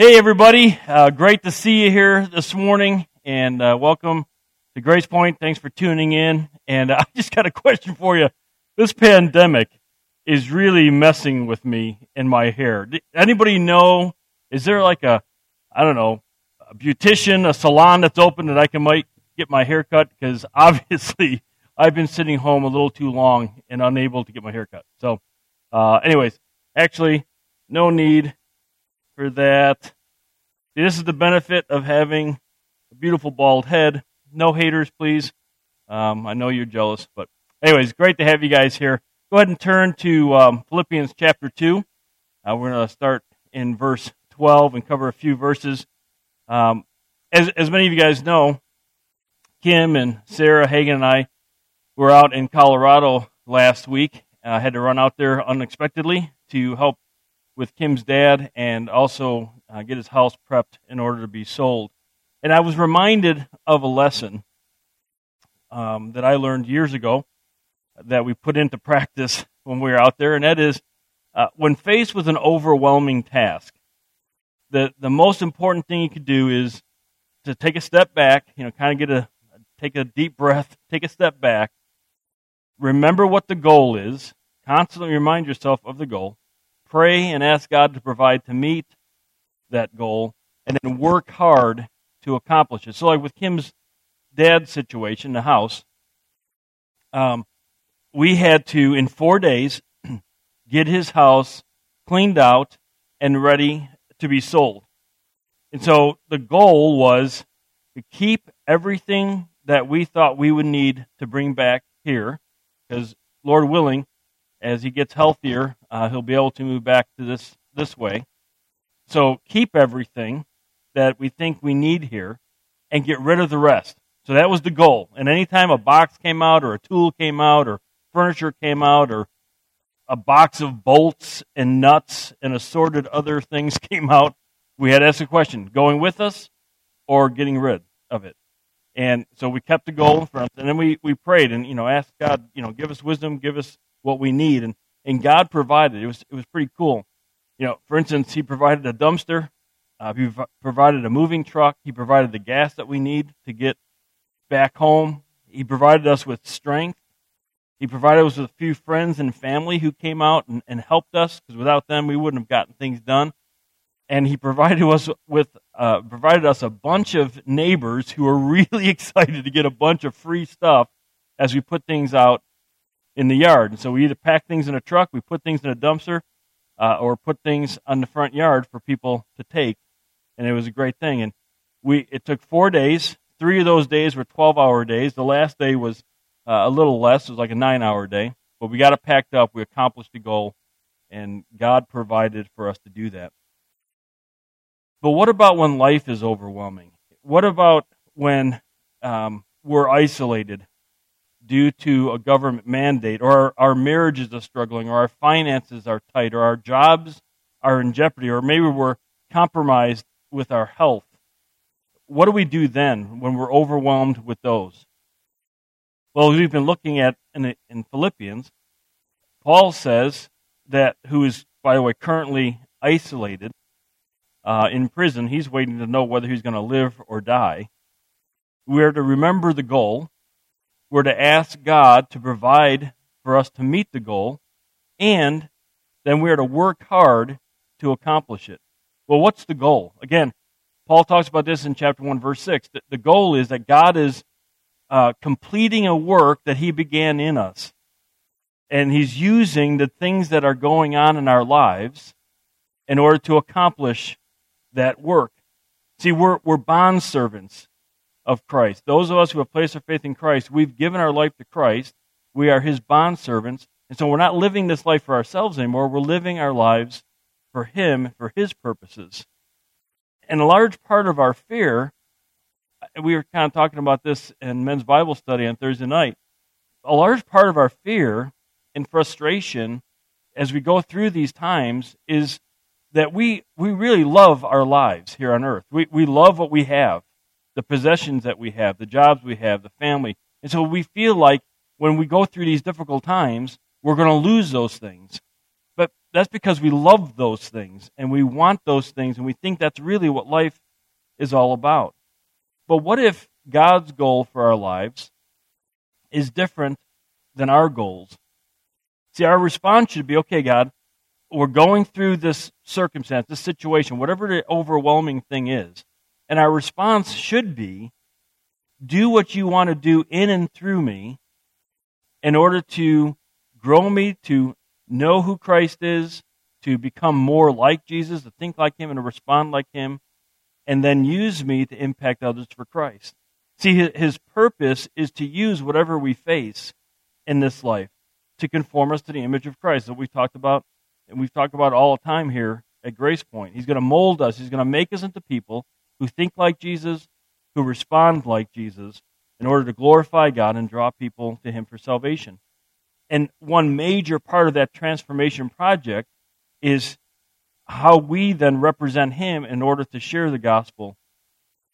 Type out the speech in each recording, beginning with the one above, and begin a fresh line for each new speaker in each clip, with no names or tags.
Hey, everybody. Uh, great to see you here this morning, and uh, welcome to Grace Point. Thanks for tuning in. And I just got a question for you. This pandemic is really messing with me and my hair. Anybody know? Is there like a, I don't know, a beautician, a salon that's open that I can might get my hair cut? Because obviously I've been sitting home a little too long and unable to get my hair cut. So, uh, anyways, actually, no need for that. This is the benefit of having a beautiful bald head. No haters, please. Um, I know you're jealous, but anyways, great to have you guys here. Go ahead and turn to um, Philippians chapter 2. Uh, we're going to start in verse 12 and cover a few verses. Um, as, as many of you guys know, Kim and Sarah Hagan and I were out in Colorado last week. I uh, had to run out there unexpectedly to help with Kim's dad and also uh, get his house prepped in order to be sold. And I was reminded of a lesson um, that I learned years ago that we put into practice when we were out there, and that is uh, when faced with an overwhelming task, the, the most important thing you could do is to take a step back, you know, kind of get a, take a deep breath, take a step back, remember what the goal is, constantly remind yourself of the goal, pray and ask God to provide to meet that goal, and then work hard to accomplish it. So, like with Kim's dad's situation, the house, um, we had to, in four days, get his house cleaned out and ready to be sold. And so the goal was to keep everything that we thought we would need to bring back here, because Lord willing, as he gets healthier, uh, he'll be able to move back to this this way. So keep everything that we think we need here and get rid of the rest. So that was the goal. And anytime a box came out or a tool came out or furniture came out or a box of bolts and nuts and assorted other things came out, we had to ask a question, going with us or getting rid of it? And so we kept the goal in front, and then we, we prayed and, you know, asked God, you know, give us wisdom, give us what we need. And, and God provided. It was, it was pretty cool. You know, for instance, He provided a dumpster. Uh, he provided a moving truck. He provided the gas that we need to get back home. He provided us with strength. He provided us with a few friends and family who came out and, and helped us because without them we wouldn't have gotten things done. And he provided us with uh, provided us a bunch of neighbors who were really excited to get a bunch of free stuff as we put things out in the yard. And so we either pack things in a truck, we put things in a dumpster, uh, or put things on the front yard for people to take. And it was a great thing. And we it took four days. Three of those days were 12 hour days. The last day was uh, a little less. It was like a nine hour day. But we got it packed up. We accomplished the goal. And God provided for us to do that. But what about when life is overwhelming? What about when um, we're isolated due to a government mandate, or our, our marriages are struggling, or our finances are tight, or our jobs are in jeopardy, or maybe we're compromised with our health. What do we do then when we're overwhelmed with those? Well, we've been looking at in, in Philippians, Paul says that, who is, by the way, currently isolated uh, in prison, he's waiting to know whether he's going to live or die. We are to remember the goal, we're to ask God to provide for us to meet the goal, and then we are to work hard to accomplish it. Well, what's the goal? Again, Paul talks about this in chapter 1, verse 6. The goal is that God is uh, completing a work that he began in us. And he's using the things that are going on in our lives in order to accomplish that work. See, we're, we're bond servants of Christ. Those of us who have placed our faith in Christ, we've given our life to Christ. We are his bondservants. And so we're not living this life for ourselves anymore. We're living our lives for him, for his purposes. And a large part of our fear, we were kind of talking about this in men's Bible study on Thursday night. A large part of our fear and frustration as we go through these times is that we, we really love our lives here on earth. We, we love what we have the possessions that we have, the jobs we have, the family. And so we feel like when we go through these difficult times, we're going to lose those things. But that's because we love those things and we want those things and we think that's really what life is all about. But what if God's goal for our lives is different than our goals? See, our response should be okay, God, we're going through this circumstance, this situation, whatever the overwhelming thing is. And our response should be do what you want to do in and through me in order to grow me to know who Christ is, to become more like Jesus, to think like Him, and to respond like Him, and then use me to impact others for Christ. See, His purpose is to use whatever we face in this life to conform us to the image of Christ that we've talked about, and we've talked about all the time here at Grace Point. He's going to mold us, He's going to make us into people who think like Jesus, who respond like Jesus, in order to glorify God and draw people to Him for salvation. And one major part of that transformation project is how we then represent Him in order to share the gospel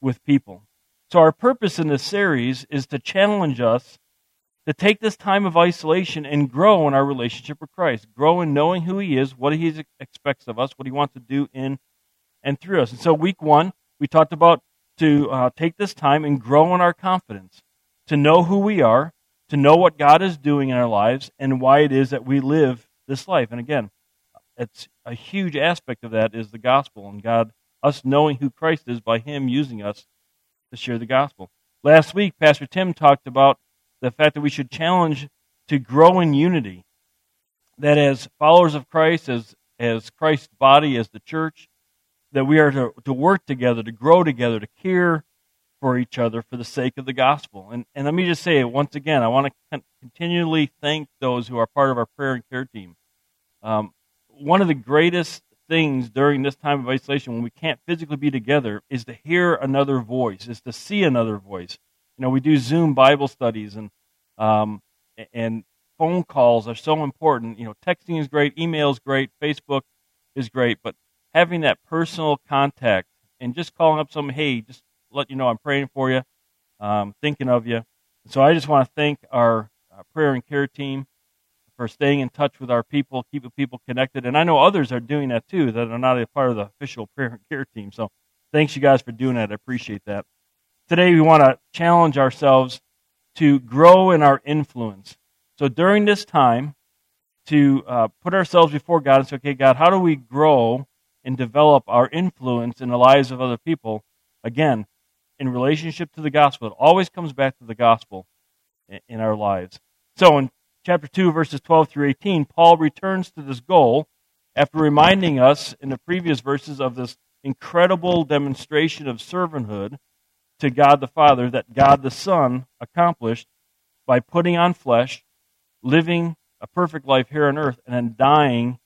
with people. So, our purpose in this series is to challenge us to take this time of isolation and grow in our relationship with Christ, grow in knowing who He is, what He expects of us, what He wants to do in and through us. And so, week one, we talked about to uh, take this time and grow in our confidence, to know who we are, to know what God is doing in our lives and why it is that we live this life. And again, it's a huge aspect of that is the gospel and God, us knowing who Christ is by Him using us to share the gospel. Last week, Pastor Tim talked about the fact that we should challenge to grow in unity. That as followers of Christ, as, as Christ's body, as the church, that we are to, to work together, to grow together, to care for each other for the sake of the gospel. And, and let me just say once again, I want to continually thank those who are part of our prayer and care team. Um, one of the greatest things during this time of isolation when we can't physically be together is to hear another voice, is to see another voice. You know, we do Zoom Bible studies and um, and phone calls are so important. You know, texting is great, email is great, Facebook is great, but having that personal contact and just calling up someone, hey, just let you know I'm praying for you, um, thinking of you. So I just want to thank our uh, prayer and care team for staying in touch with our people, keeping people connected. And I know others are doing that too that are not a part of the official prayer and care team. So thanks you guys for doing that. I appreciate that. Today we want to challenge ourselves to grow in our influence. So during this time, to uh, put ourselves before God and say, okay, God, how do we grow and develop our influence in the lives of other people? Again, in relationship to the gospel. It always comes back to the gospel in our lives. So in chapter 2, verses 12 through 18, Paul returns to this goal after reminding us in the previous verses of this incredible demonstration of servanthood to God the Father that God the Son accomplished by putting on flesh, living a perfect life here on earth, and then dying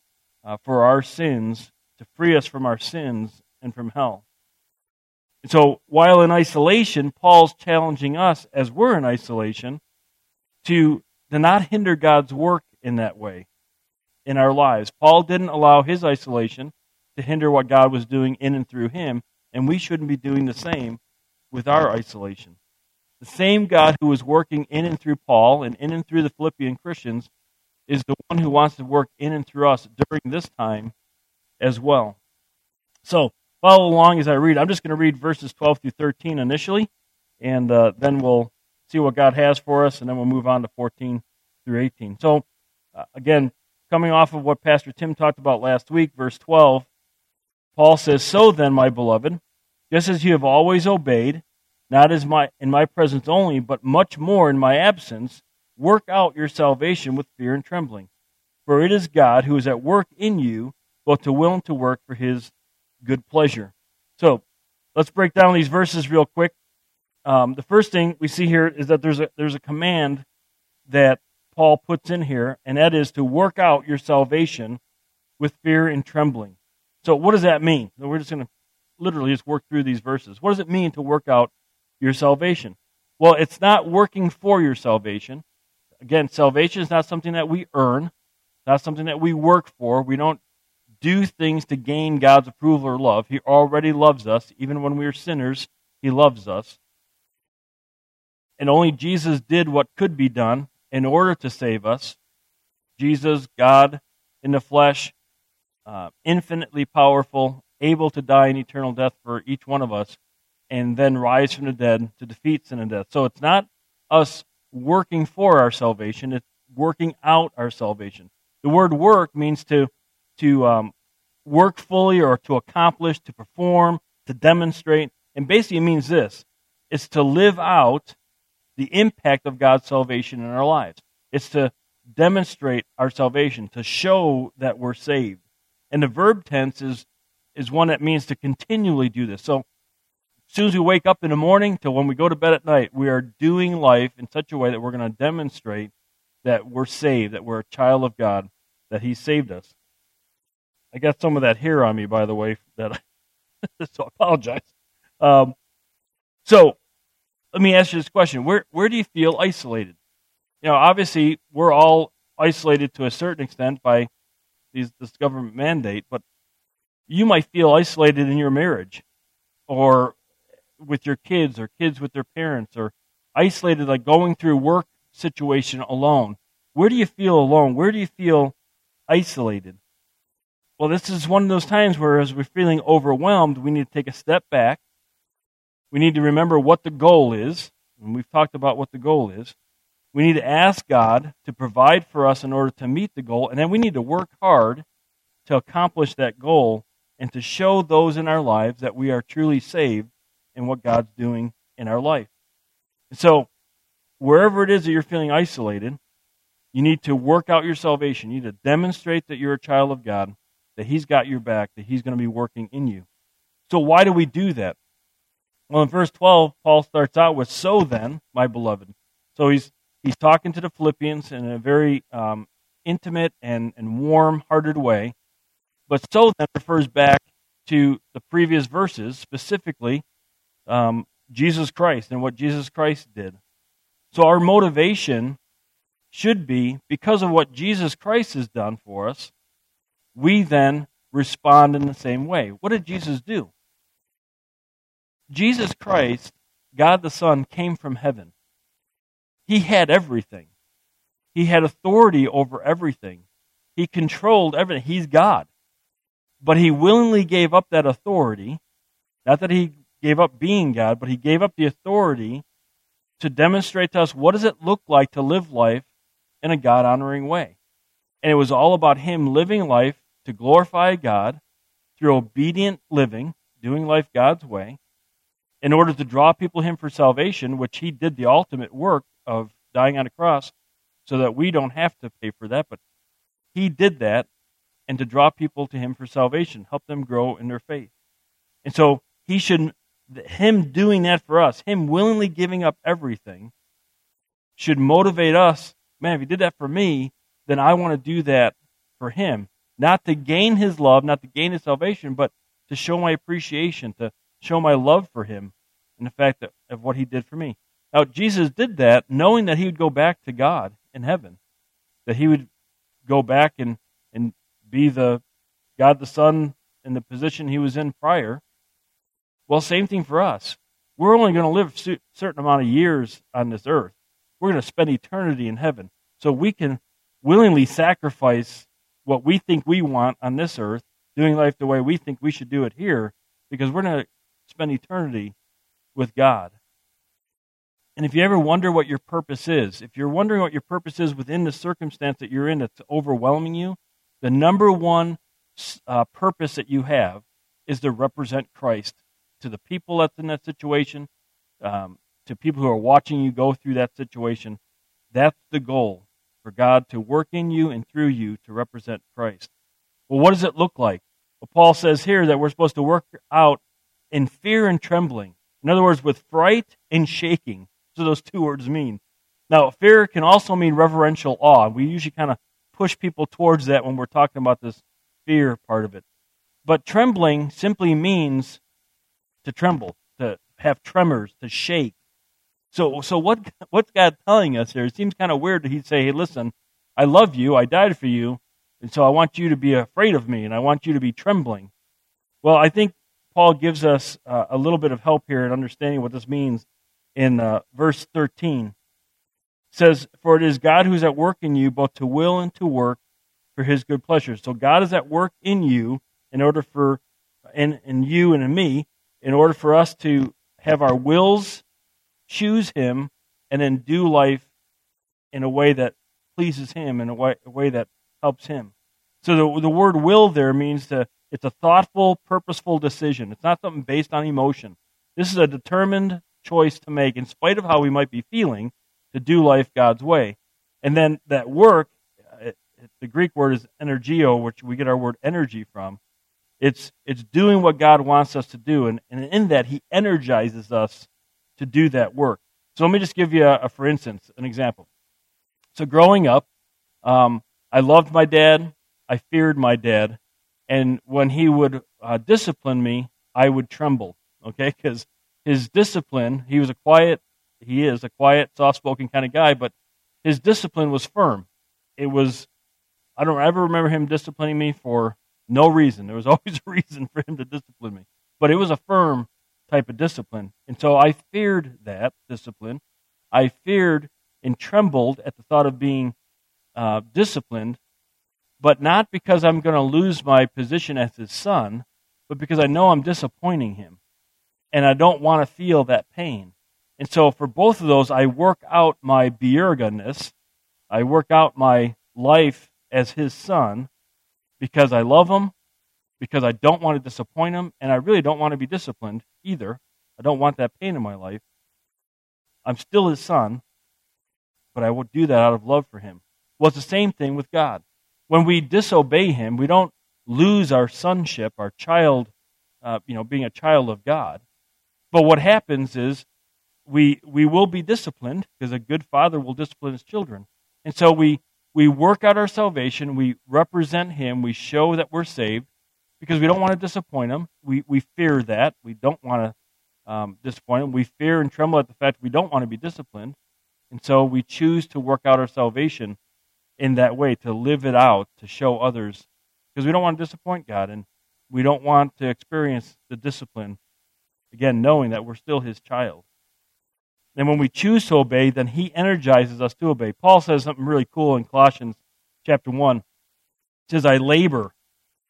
uh, for our sins to free us from our sins and from hell. And so while in isolation, Paul's challenging us as we're in isolation to, to not hinder God's work in that way in our lives. Paul didn't allow his isolation to hinder what God was doing in and through him, and we shouldn't be doing the same with our isolation. The same God who was working in and through Paul and in and through the Philippian Christians is the one who wants to work in and through us during this time as well. So, follow along as I read. I'm just going to read verses 12 through 13 initially, and uh, then we'll see what God has for us, and then we'll move on to 14 through 18. So, uh, again, coming off of what Pastor Tim talked about last week, verse 12, Paul says, So then, my beloved, just as you have always obeyed, not as my in my presence only, but much more in my absence, work out your salvation with fear and trembling. For it is God who is at work in you, both to will and to work for his good pleasure. So let's break down these verses real quick. Um, the first thing we see here is that there's a there's a command that Paul puts in here, and that is to work out your salvation with fear and trembling. So what does that mean? We're just going to literally just work through these verses. What does it mean to work out your salvation? Well, it's not working for your salvation. Again, salvation is not something that we earn, not something that we work for. We don't do things to gain God's approval or love. He already loves us. Even when we are sinners, He loves us. And only Jesus did what could be done in order to save us. Jesus, God in the flesh, uh, infinitely powerful, able to die an eternal death for each one of us, and then rise from the dead to defeat sin and death. So it's not us working for our salvation, it's working out our salvation. The word work means to, to um, work fully or to accomplish, to perform, to demonstrate. And basically, it means this it's to live out the impact of God's salvation in our lives. It's to demonstrate our salvation, to show that we're saved. And the verb tense is, is one that means to continually do this. So, as soon as we wake up in the morning till when we go to bed at night, we are doing life in such a way that we're going to demonstrate that we're saved, that we're a child of God, that He saved us. I got some of that hair on me, by the way, that I, so I apologize. Um, so, let me ask you this question: Where where do you feel isolated? You know, obviously we're all isolated to a certain extent by these, this government mandate, but you might feel isolated in your marriage, or with your kids, or kids with their parents, or isolated like going through work situation alone. Where do you feel alone? Where do you feel isolated? Well, this is one of those times where, as we're feeling overwhelmed, we need to take a step back we need to remember what the goal is, and we've talked about what the goal is. We need to ask God to provide for us in order to meet the goal, and then we need to work hard to accomplish that goal and to show those in our lives that we are truly saved in what God's doing in our life. And so, wherever it is that you're feeling isolated, you need to work out your salvation. You need to demonstrate that you're a child of God, that He's got your back, that He's going to be working in you. So, why do we do that? Well, in verse 12, Paul starts out with, So then, my beloved. So he's, he's talking to the Philippians in a very um, intimate and, and warm hearted way. But so then refers back to the previous verses, specifically um, Jesus Christ and what Jesus Christ did. So our motivation should be because of what Jesus Christ has done for us, we then respond in the same way. What did Jesus do? Jesus Christ, God the Son, came from heaven. He had everything. He had authority over everything. He controlled everything. He's God. But he willingly gave up that authority. Not that he gave up being God, but he gave up the authority to demonstrate to us what does it look like to live life in a God honoring way. And it was all about him living life to glorify God through obedient living, doing life God's way, in order to draw people to him for salvation, which he did the ultimate work of dying on a cross so that we don't have to pay for that, but he did that and to draw people to him for salvation, help them grow in their faith. And so he should him doing that for us, him willingly giving up everything should motivate us, man, if he did that for me, then I want to do that for him. Not to gain his love, not to gain his salvation, but to show my appreciation, to show my love for him and the fact that, of what he did for me. Now, Jesus did that knowing that he would go back to God in heaven, that he would go back and, and be the God the Son in the position he was in prior. Well, same thing for us. We're only going to live a certain amount of years on this earth. We're going to spend eternity in heaven. So we can willingly sacrifice what we think we want on this earth, doing life the way we think we should do it here, because we're going to spend eternity with God. And if you ever wonder what your purpose is, if you're wondering what your purpose is within the circumstance that you're in that's overwhelming you, the number one uh, purpose that you have is to represent Christ to the people that's in that situation, um, to people who are watching you go through that situation. That's the goal for God to work in you and through you to represent Christ. Well, what does it look like? Well, Paul says here that we're supposed to work out in fear and trembling. In other words, with fright and shaking. So those two words mean. Now, fear can also mean reverential awe. We usually kind of push people towards that when we're talking about this fear part of it. But trembling simply means to tremble, to have tremors, to shake. So, so what, what's God telling us here? It seems kind of weird that he'd say, hey, listen, I love you, I died for you, and so I want you to be afraid of me, and I want you to be trembling. Well, I think Paul gives us uh, a little bit of help here in understanding what this means in uh, verse 13. It says, For it is God who is at work in you, both to will and to work for his good pleasure. So God is at work in you in order for, in, in you and in me, in order for us to have our wills choose him and then do life in a way that pleases him, in a way, a way that helps him. So the, the word will there means to, it's a thoughtful, purposeful decision. It's not something based on emotion. This is a determined choice to make, in spite of how we might be feeling, to do life God's way. And then that work, it, it, the Greek word is energeo, which we get our word energy from. It's, it's doing what God wants us to do. And, and in that, He energizes us to do that work. So let me just give you, a, a for instance, an example. So growing up, um, I loved my dad. I feared my dad. And when he would uh, discipline me, I would tremble, okay? Because his discipline, he was a quiet, he is a quiet, soft spoken kind of guy, but his discipline was firm. It was, I don't ever remember him disciplining me for no reason. There was always a reason for him to discipline me. But it was a firm type of discipline. And so I feared that discipline. I feared and trembled at the thought of being uh, disciplined but not because I'm going to lose my position as his son, but because I know I'm disappointing him. And I don't want to feel that pain. And so for both of those, I work out my beerganess. I work out my life as his son because I love him, because I don't want to disappoint him, and I really don't want to be disciplined either. I don't want that pain in my life. I'm still his son, but I will do that out of love for him. Well, it's the same thing with God. When we disobey Him, we don't lose our sonship, our child, uh, you know, being a child of God. But what happens is we we will be disciplined because a good father will discipline his children, and so we we work out our salvation. We represent Him. We show that we're saved because we don't want to disappoint them. We we fear that we don't want to um, disappoint them. We fear and tremble at the fact we don't want to be disciplined, and so we choose to work out our salvation in that way, to live it out, to show others, because we don't want to disappoint God and we don't want to experience the discipline, again, knowing that we're still His child. And when we choose to obey, then He energizes us to obey. Paul says something really cool in Colossians chapter 1. He says, I labor.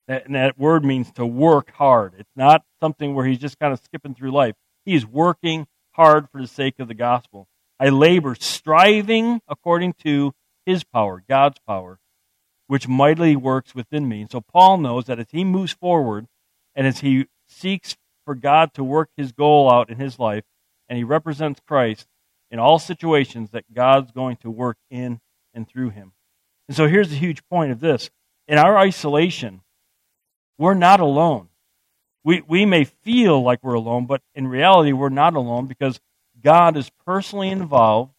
And that word means to work hard. It's not something where he's just kind of skipping through life. He's working hard for the sake of the gospel. I labor, striving according to his power, God's power, which mightily works within me. And so Paul knows that as he moves forward and as he seeks for God to work his goal out in his life, and he represents Christ in all situations, that God's going to work in and through him. And so here's the huge point of this. In our isolation, we're not alone. We, we may feel like we're alone, but in reality, we're not alone because God is personally involved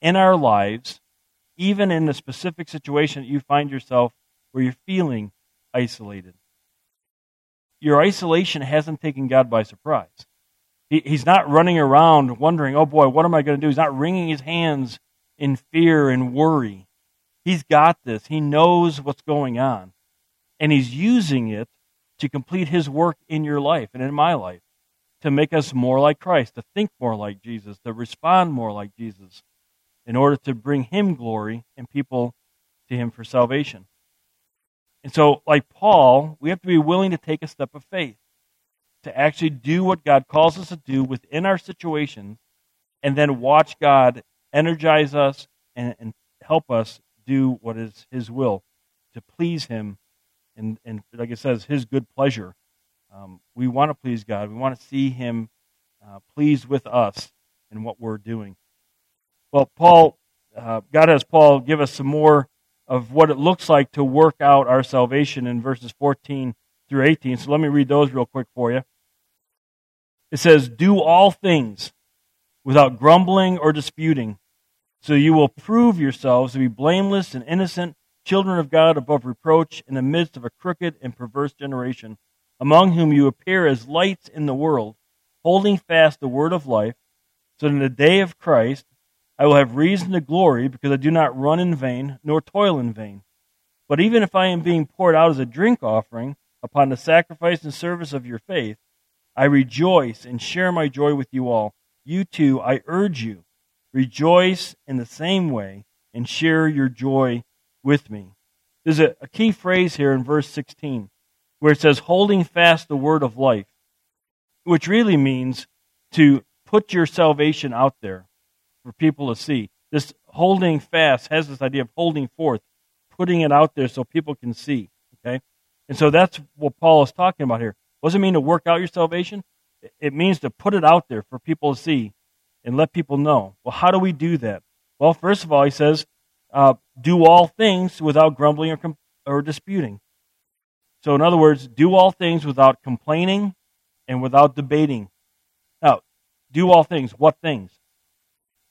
in our lives even in the specific situation that you find yourself where you're feeling isolated. Your isolation hasn't taken God by surprise. He, he's not running around wondering, oh boy, what am I going to do? He's not wringing his hands in fear and worry. He's got this. He knows what's going on. And he's using it to complete his work in your life and in my life to make us more like Christ, to think more like Jesus, to respond more like Jesus in order to bring him glory and people to him for salvation. And so, like Paul, we have to be willing to take a step of faith to actually do what God calls us to do within our situations and then watch God energize us and, and help us do what is his will to please him and, and like it says, his good pleasure. Um, we want to please God. We want to see him uh, pleased with us in what we're doing. Well, Paul, uh, God has Paul give us some more of what it looks like to work out our salvation in verses 14 through 18. So let me read those real quick for you. It says, Do all things without grumbling or disputing, so you will prove yourselves to be blameless and innocent, children of God above reproach, in the midst of a crooked and perverse generation, among whom you appear as lights in the world, holding fast the word of life, so that in the day of Christ, I will have reason to glory because I do not run in vain nor toil in vain. But even if I am being poured out as a drink offering upon the sacrifice and service of your faith, I rejoice and share my joy with you all. You too, I urge you, rejoice in the same way and share your joy with me. There's a, a key phrase here in verse 16 where it says, holding fast the word of life, which really means to put your salvation out there for people to see. This holding fast has this idea of holding forth, putting it out there so people can see. Okay? And so that's what Paul is talking about here. What does it mean to work out your salvation? It means to put it out there for people to see and let people know. Well, how do we do that? Well, first of all, he says, uh, do all things without grumbling or, com- or disputing. So, in other words, do all things without complaining and without debating. Now, do all things. What things?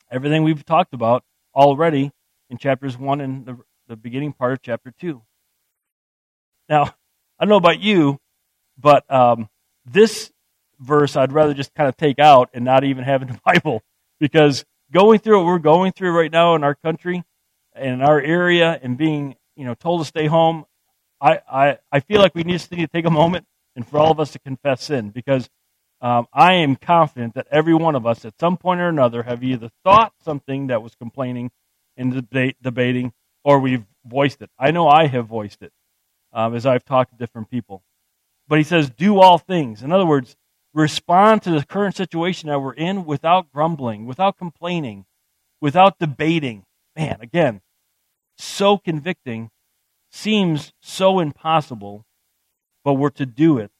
Everything we've talked about already in chapters 1 and the, the beginning part of chapter 2. Now, I don't know about you, but um, this verse I'd rather just kind of take out and not even have in the Bible because going through what we're going through right now in our country in our area and being you know told to stay home, I, I, I feel like we need to take a moment and for all of us to confess sin because um, I am confident that every one of us at some point or another have either thought something that was complaining and debate, debating or we've voiced it. I know I have voiced it um, as I've talked to different people. But he says, do all things. In other words, respond to the current situation that we're in without grumbling, without complaining, without debating. Man, again, so convicting, seems so impossible, but we're to do it.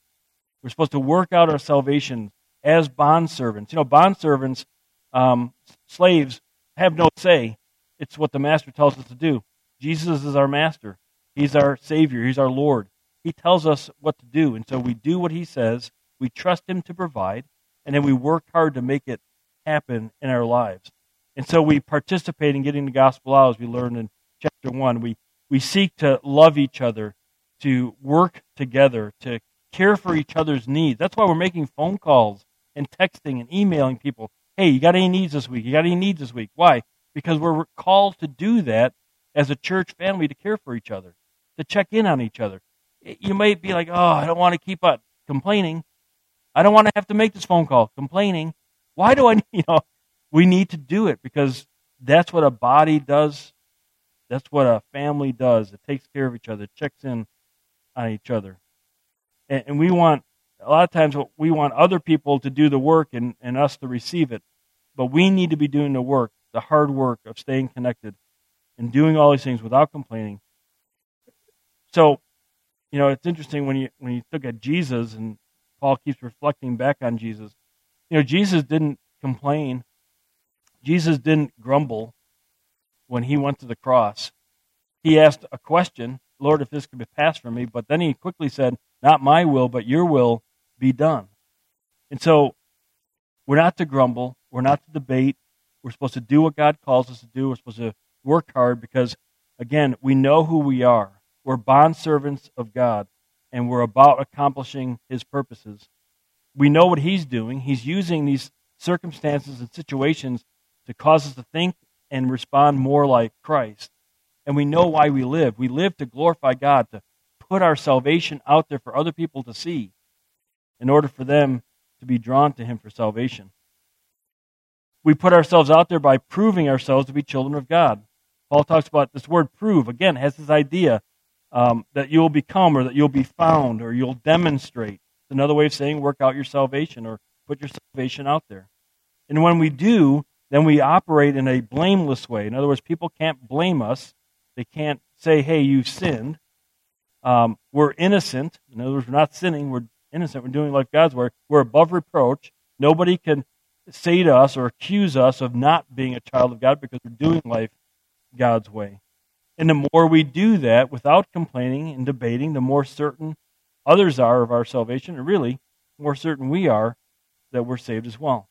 We're supposed to work out our salvation as bond servants. You know, bond servants, um, slaves, have no say. It's what the master tells us to do. Jesus is our master. He's our Savior. He's our Lord. He tells us what to do. And so we do what He says. We trust Him to provide. And then we work hard to make it happen in our lives. And so we participate in getting the gospel out, as we learned in chapter 1. We, we seek to love each other, to work together, to care for each other's needs. That's why we're making phone calls and texting and emailing people. Hey, you got any needs this week? You got any needs this week? Why? Because we're called to do that as a church family to care for each other to check in on each other. You might be like, oh, I don't want to keep up complaining. I don't want to have to make this phone call complaining. Why do I, you know, we need to do it because that's what a body does. That's what a family does. It takes care of each other, checks in on each other. And, and we want, a lot of times, we want other people to do the work and, and us to receive it. But we need to be doing the work, the hard work of staying connected and doing all these things without complaining so, you know, it's interesting when you when you look at Jesus and Paul keeps reflecting back on Jesus. You know, Jesus didn't complain. Jesus didn't grumble when he went to the cross. He asked a question, Lord, if this could be passed from me, but then he quickly said, Not my will, but your will be done. And so we're not to grumble, we're not to debate. We're supposed to do what God calls us to do. We're supposed to work hard because, again, we know who we are. We're bondservants of God, and we're about accomplishing His purposes. We know what He's doing. He's using these circumstances and situations to cause us to think and respond more like Christ. And we know why we live. We live to glorify God, to put our salvation out there for other people to see in order for them to be drawn to Him for salvation. We put ourselves out there by proving ourselves to be children of God. Paul talks about this word prove, again, has this idea um, that you'll become or that you'll be found or you'll demonstrate. It's another way of saying work out your salvation or put your salvation out there. And when we do, then we operate in a blameless way. In other words, people can't blame us. They can't say, hey, you sinned. Um, we're innocent. In other words, we're not sinning. We're innocent. We're doing life God's way. We're above reproach. Nobody can say to us or accuse us of not being a child of God because we're doing life God's way. And the more we do that without complaining and debating, the more certain others are of our salvation, and really, more certain we are that we're saved as well.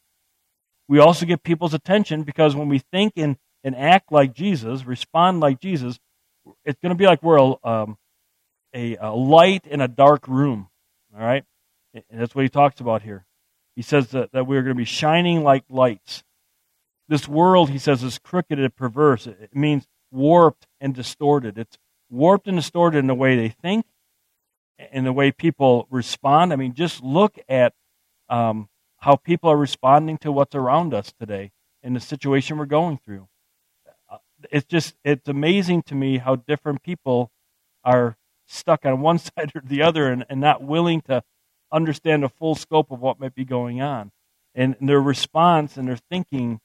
We also get people's attention because when we think and, and act like Jesus, respond like Jesus, it's going to be like we're a, um, a, a light in a dark room. All right? And that's what he talks about here. He says that, that we're going to be shining like lights. This world, he says, is crooked and perverse. It means warped and distorted. It's warped and distorted in the way they think, in the way people respond. I mean, just look at um, how people are responding to what's around us today in the situation we're going through. Uh, it's just, it's amazing to me how different people are stuck on one side or the other and, and not willing to understand the full scope of what might be going on. And their response and their thinking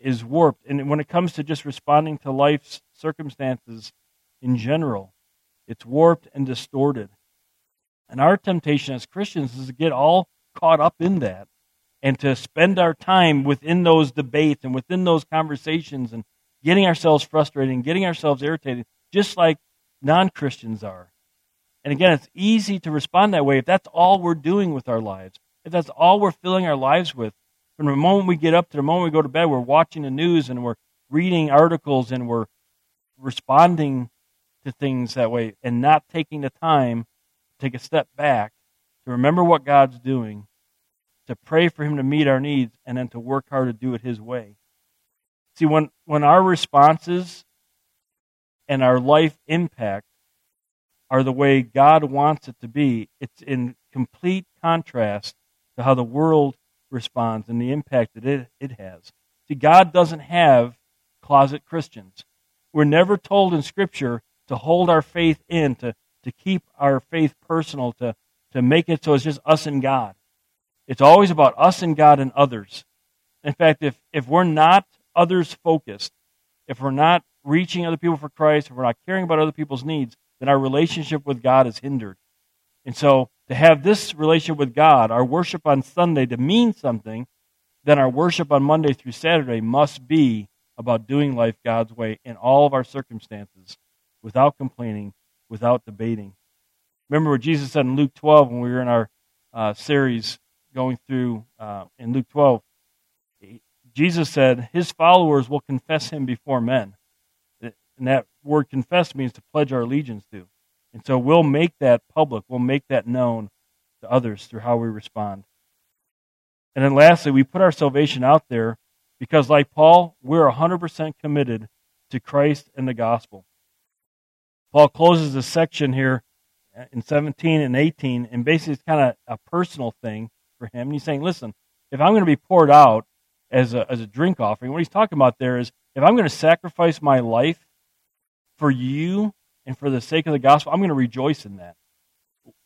is warped. And when it comes to just responding to life's circumstances in general, it's warped and distorted. And our temptation as Christians is to get all caught up in that and to spend our time within those debates and within those conversations and getting ourselves frustrated and getting ourselves irritated, just like non Christians are. And again, it's easy to respond that way if that's all we're doing with our lives, if that's all we're filling our lives with. From the moment we get up to the moment we go to bed, we're watching the news and we're reading articles and we're responding to things that way and not taking the time to take a step back to remember what God's doing, to pray for Him to meet our needs, and then to work hard to do it His way. See, when, when our responses and our life impact are the way God wants it to be, it's in complete contrast to how the world responds and the impact that it, it has. See, God doesn't have closet Christians. We're never told in Scripture to hold our faith in, to, to keep our faith personal, to, to make it so it's just us and God. It's always about us and God and others. In fact, if, if we're not others focused, if we're not reaching other people for Christ, if we're not caring about other people's needs, then our relationship with God is hindered. And so, to have this relationship with God, our worship on Sunday, to mean something, then our worship on Monday through Saturday must be about doing life God's way in all of our circumstances, without complaining, without debating. Remember what Jesus said in Luke 12 when we were in our uh, series going through uh, in Luke 12. Jesus said, His followers will confess him before men. And that word confess means to pledge our allegiance to. And so we'll make that public, we'll make that known to others through how we respond. And then lastly, we put our salvation out there because, like Paul, we're 100% committed to Christ and the gospel. Paul closes this section here Uh, in 17 and 18, and basically it's kind of a personal thing for him. And he's saying, listen, if I'm going to be poured out as a, as a drink offering, what he's talking about there is if I'm going to sacrifice my life for you and for the sake of the gospel, I'm going to rejoice in that.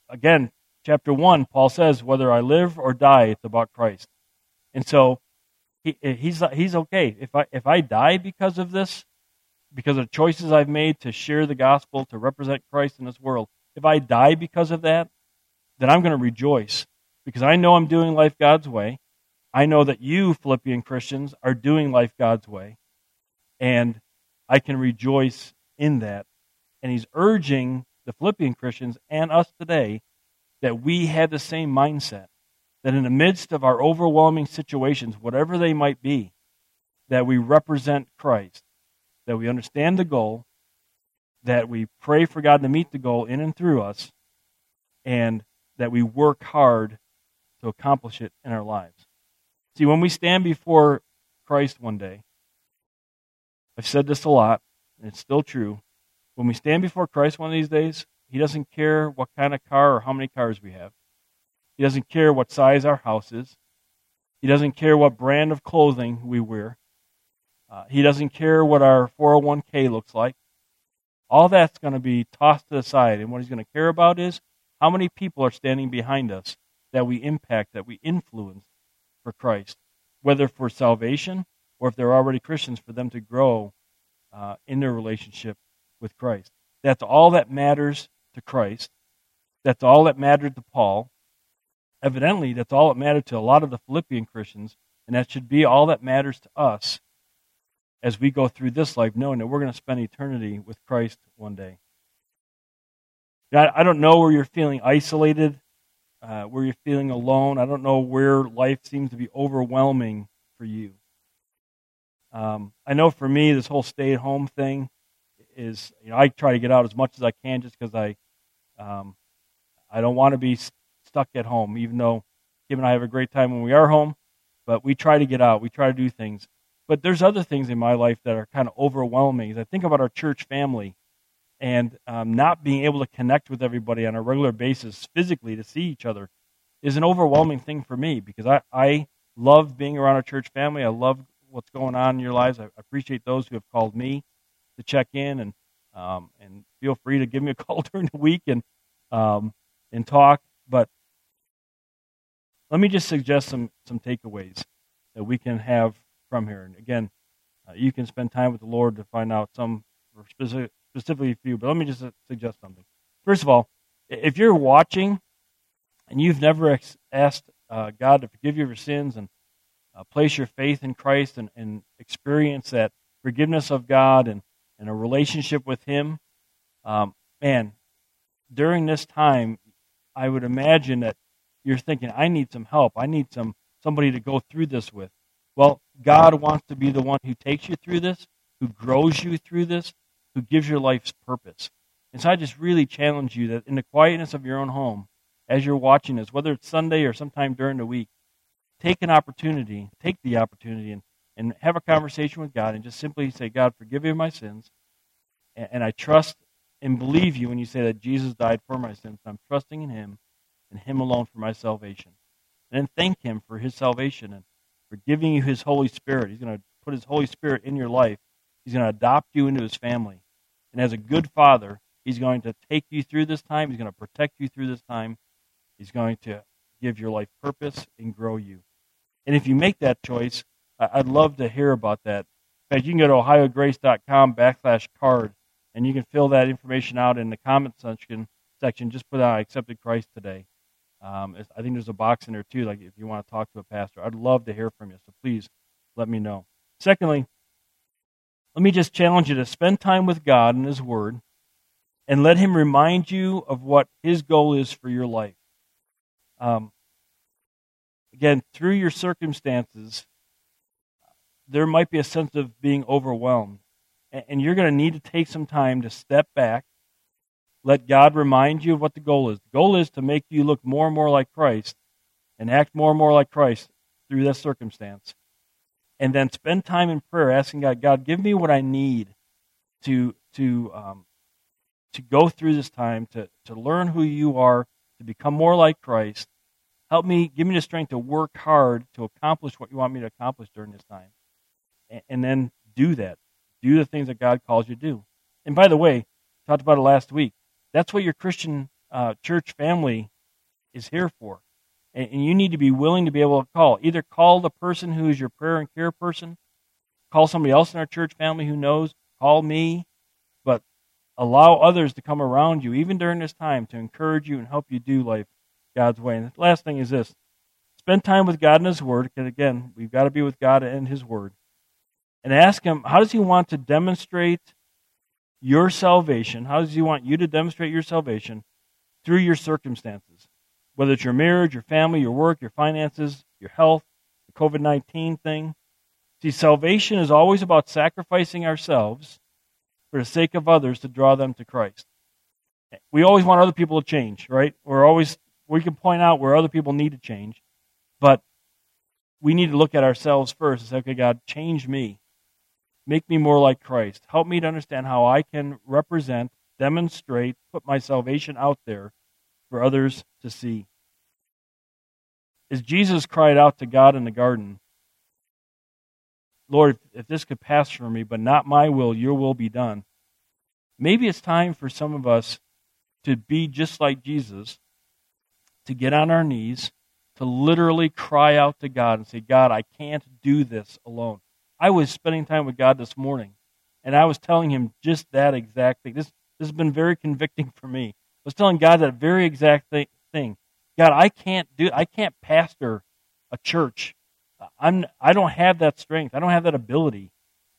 Again, chapter 1, Paul says, whether I live or die, it's about Christ. And so he, he's, he's okay. If I, if I die because of this, because of choices I've made to share the gospel, to represent Christ in this world, if I die because of that, then I'm going to rejoice because I know I'm doing life God's way. I know that you, Philippian Christians, are doing life God's way. And I can rejoice in that. And he's urging the Philippian Christians and us today that we have the same mindset. That in the midst of our overwhelming situations, whatever they might be, that we represent Christ, that we understand the goal, that we pray for God to meet the goal in and through us, and that we work hard to accomplish it in our lives. See, when we stand before Christ one day, I've said this a lot, and it's still true. When we stand before Christ one of these days, He doesn't care what kind of car or how many cars we have. He doesn't care what size our house is. He doesn't care what brand of clothing we wear. Uh, he doesn't care what our 401k looks like. All that's going to be tossed to the side. And what he's going to care about is how many people are standing behind us that we impact, that we influence for Christ, whether for salvation or if they're already Christians, for them to grow uh, in their relationship with Christ. That's all that matters to Christ. That's all that mattered to Paul. Evidently, that's all that mattered to a lot of the Philippian Christians, and that should be all that matters to us as we go through this life, knowing that we're going to spend eternity with Christ one day. God, I don't know where you're feeling isolated, uh, where you're feeling alone. I don't know where life seems to be overwhelming for you. Um, I know for me, this whole stay-at-home thing is, you know, I try to get out as much as I can just because I, um, I don't want to be stuck at home. Even though Kim and I have a great time when we are home, but we try to get out. We try to do things. But there's other things in my life that are kind of overwhelming. As I think about our church family and um, not being able to connect with everybody on a regular basis physically to see each other is an overwhelming thing for me because I, I love being around our church family. I love what's going on in your lives. I appreciate those who have called me to check in, and Um, and feel free to give me a call during the week and um, and talk. But let me just suggest some some takeaways that we can have from here. And again, uh, you can spend time with the Lord to find out some specific, specifically for you. But let me just suggest something. First of all, if you're watching and you've never ex- asked uh, God to forgive you for sins and uh, place your faith in Christ and, and, experience that forgiveness of God and, and a relationship with Him, um, man, during this time, I would imagine that you're thinking, I need some help. I need some somebody to go through this with. Well, God wants to be the one who takes you through this, who grows you through this, who gives your life's purpose. And so I just really challenge you that in the quietness of your own home, as you're watching this, whether it's Sunday or sometime during the week, take an opportunity, take the opportunity, and, and have a conversation with God and just simply say, God, forgive me my sins. And, and I trust and believe you when you say that Jesus died for my sins. I'm trusting in Him and Him alone for my salvation. And thank Him for His salvation and for giving you His Holy Spirit. He's going to put His Holy Spirit in your life. He's going to adopt you into His family. And as a good father, He's going to take you through this time. He's going to protect you through this time. He's going to give your life purpose and grow you. And if you make that choice, I'd love to hear about that. In fact, you can go to ohiograce.com backslash card, and you can fill that information out in the comment section. Just put out "I accepted Christ today." Um, I think there's a box in there too, like if you want to talk to a pastor. I'd love to hear from you, so please let me know. Secondly, let me just challenge you to spend time with God and His Word, and let Him remind you of what His goal is for your life. Um, again, through your circumstances, there might be a sense of being overwhelmed. And you're going to need to take some time to step back, let God remind you of what the goal is. The goal is to make you look more and more like Christ and act more and more like Christ through this circumstance. And then spend time in prayer asking God, God, give me what I need to, to, um, to go through this time, to, to learn who you are, to become more like Christ. Help me, give me the strength to work hard to accomplish what you want me to accomplish during this time. And, and then do that. Do the things that God calls you to do. And by the way, talked about it last week. That's what your Christian uh, church family is here for. And, and you need to be willing to be able to call. Either call the person who is your prayer and care person, call somebody else in our church family who knows, call me, but allow others to come around you, even during this time, to encourage you and help you do life God's way. And the last thing is this spend time with God and His Word, because again, we've got to be with God and His Word. And ask Him, how does He want to demonstrate your salvation? How does He want you to demonstrate your salvation through your circumstances? Whether it's your marriage, your family, your work, your finances, your health, the COVID 19 thing. See, salvation is always about sacrificing ourselves for the sake of others to draw them to Christ. We always want other people to change, right? We're always we can point out where other people need to change, but we need to look at ourselves first and say, okay, God, change me. Make me more like Christ. Help me to understand how I can represent, demonstrate, put my salvation out there for others to see. As Jesus cried out to God in the garden, Lord, if this could pass from me, but not my will, your will be done. Maybe it's time for some of us to be just like Jesus, to get on our knees, to literally cry out to God and say, God, I can't do this alone. I was spending time with God this morning, and I was telling him just that exact thing. This, this has been very convicting for me. I was telling God that very exact thing. God, I can't do I can't pastor a church. I'm I don't have that strength. I don't have that ability.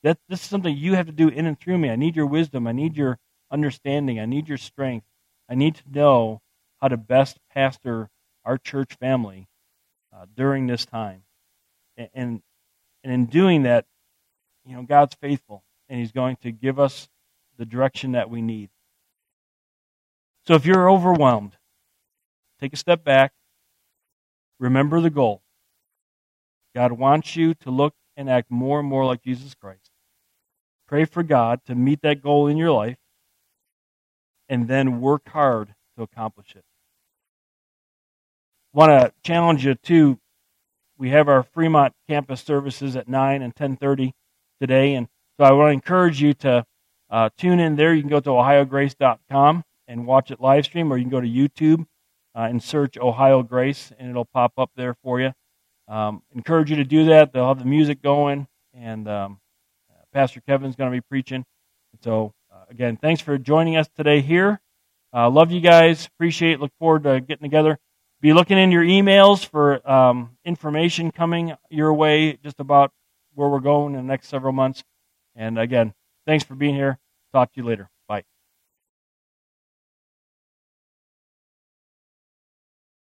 That this is something you have to do in and through me. I need your wisdom. I need your understanding. I need your strength. I need to know how to best pastor our church family uh, during this time. And, and, and in doing that, you know, God's faithful and He's going to give us the direction that we need. So if you're overwhelmed, take a step back. Remember the goal. God wants you to look and act more and more like Jesus Christ. Pray for God to meet that goal in your life and then work hard to accomplish it want to challenge you too. We have our Fremont campus services at 9 and 10:30 today, and so I want to encourage you to uh, tune in there. You can go to ohiograce.com and watch it live stream, or you can go to YouTube uh, and search Ohio Grace, and it'll pop up there for you. Um, encourage you to do that. They'll have the music going, and um, Pastor Kevin's going to be preaching. So, uh, again, thanks for joining us today here. Uh, love you guys. Appreciate. Look forward to getting together. Be looking in your emails for um, information coming your way just about where we're going in the next several months. And again, thanks for being here. Talk to you later.